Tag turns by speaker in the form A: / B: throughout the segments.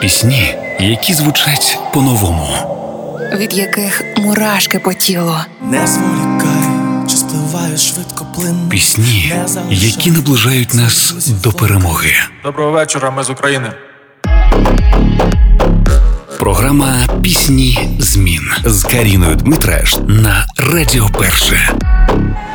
A: Пісні, які звучать по-новому,
B: від яких мурашки по тілу.
C: Не зволікай, чи спливає швидко плин.
A: Пісні, які наближають нас до перемоги.
D: Доброго вечора, ми з України.
A: Програма Пісні змін з Каріною Дмитраш на Радіо Перше.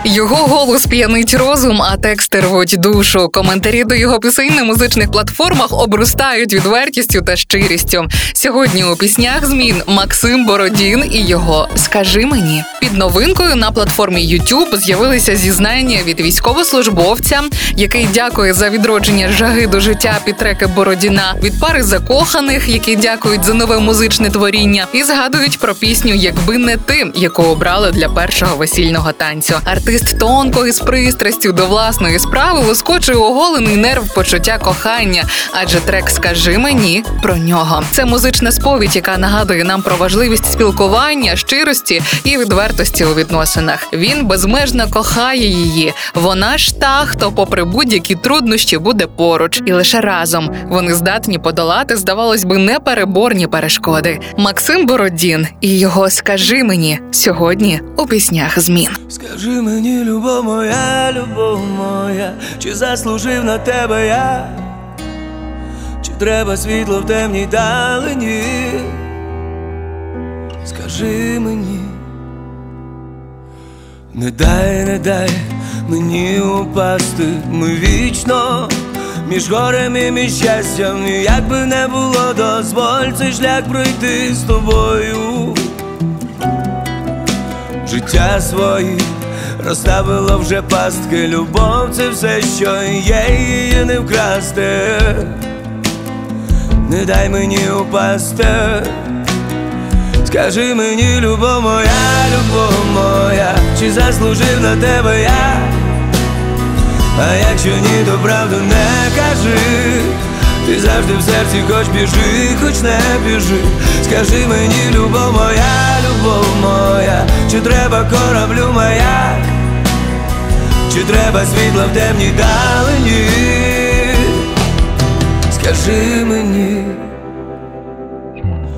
B: Його голос п'янить розум, а тексти рвуть душу. Коментарі до його пісень на музичних платформах обростають відвертістю та щирістю. Сьогодні у піснях змін Максим Бородін і його Скажи мені під новинкою на платформі YouTube з'явилися зізнання від військовослужбовця, який дякує за відродження жаги до життя під треки Бородіна, від пари закоханих, які дякують за нове музичне творіння, і згадують про пісню Якби не ти, яку обрали для першого весільного танцю. Артист тонко і з пристрастю до власної справи лоскочує оголений нерв почуття кохання, адже трек Скажи мені про нього. Це музична сповідь, яка нагадує нам про важливість спілкування, щирості і відвертості у відносинах. Він безмежно кохає її. Вона ж та, хто, попри будь-які труднощі, буде поруч, і лише разом вони здатні подолати, здавалось би, непереборні перешкоди. Максим Бородін і його Скажи мені сьогодні у піснях змін.
C: Скажи мені, любов моя, любов моя, чи заслужив на тебе я, чи треба світло в темній далині? Скажи мені, не дай, не дай мені упасти, ми вічно між горем і між щастям, як би не було, дозволь цей шлях пройти з тобою. Життя свої розставило вже пастки, любов це все, що є, її не вкрасти, не дай мені упасти, скажи мені, любов моя, любов моя, чи заслужив на тебе я, а якщо ні, то правду не кажи. Ти завжди в серці хоч біжи, хоч не біжи, скажи мені, любов моя, любов моя, чи треба кораблю маяк, чи треба світла в темній далині, скажи мені,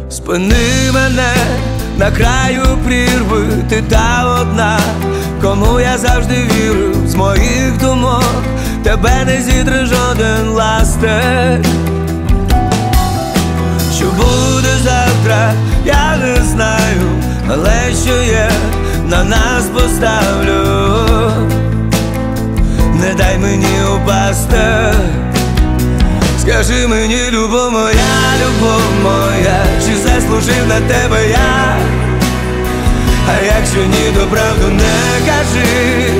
C: спини мене на краю прірви, ти та одна, кому я завжди вірив з моїх думок. Тебе не зітре жоден ластер. Що буде завтра, я не знаю, але що є, на нас поставлю, не дай мені упасти, скажи мені, любов моя, любов моя, чи заслужив на тебе я, а якщо ні, то правду не кажи.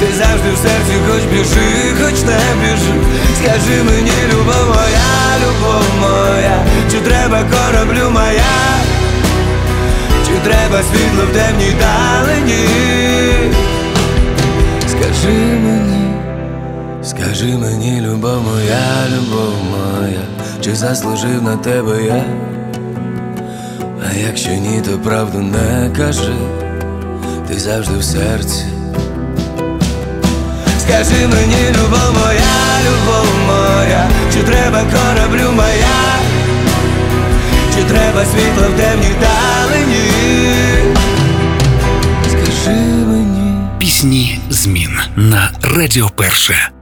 C: Ти завжди в серці хоч біжи, хоч не біжи, скажи мені, любов моя, любов моя, чи треба кораблю моя, чи треба світло в темній далині, чи заслужив на тебе я, а якщо ні, то правду не кажи, ти завжди в серці. Скажи мені, любов моя, любов моя, чи треба кораблю моя, чи треба світло в темній далині? Скажи мені
A: Пісні змін на Радіо Перше.